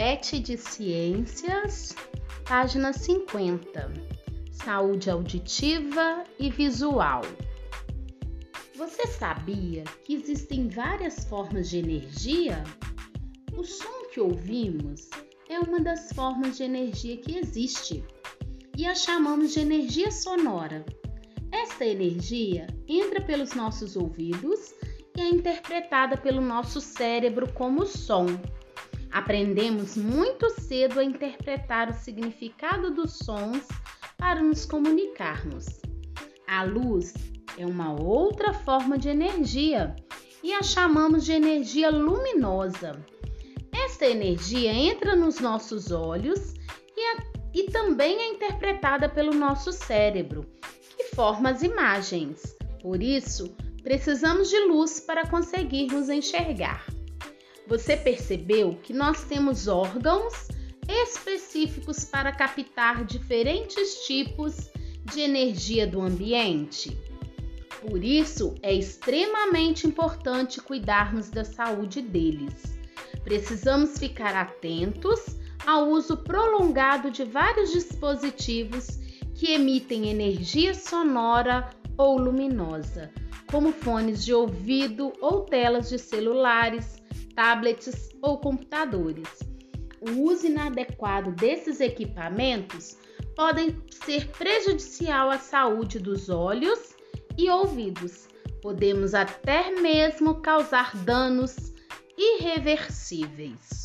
7 de Ciências, página 50. Saúde auditiva e visual. Você sabia que existem várias formas de energia? O som que ouvimos é uma das formas de energia que existe e a chamamos de energia sonora. Esta energia entra pelos nossos ouvidos e é interpretada pelo nosso cérebro como som. Aprendemos muito cedo a interpretar o significado dos sons para nos comunicarmos. A luz é uma outra forma de energia e a chamamos de energia luminosa. Esta energia entra nos nossos olhos e, a, e também é interpretada pelo nosso cérebro, que forma as imagens. Por isso, precisamos de luz para conseguirmos enxergar. Você percebeu que nós temos órgãos específicos para captar diferentes tipos de energia do ambiente? Por isso, é extremamente importante cuidarmos da saúde deles. Precisamos ficar atentos ao uso prolongado de vários dispositivos que emitem energia sonora ou luminosa, como fones de ouvido ou telas de celulares, tablets ou computadores. O uso inadequado desses equipamentos podem ser prejudicial à saúde dos olhos e ouvidos. Podemos até mesmo causar danos irreversíveis.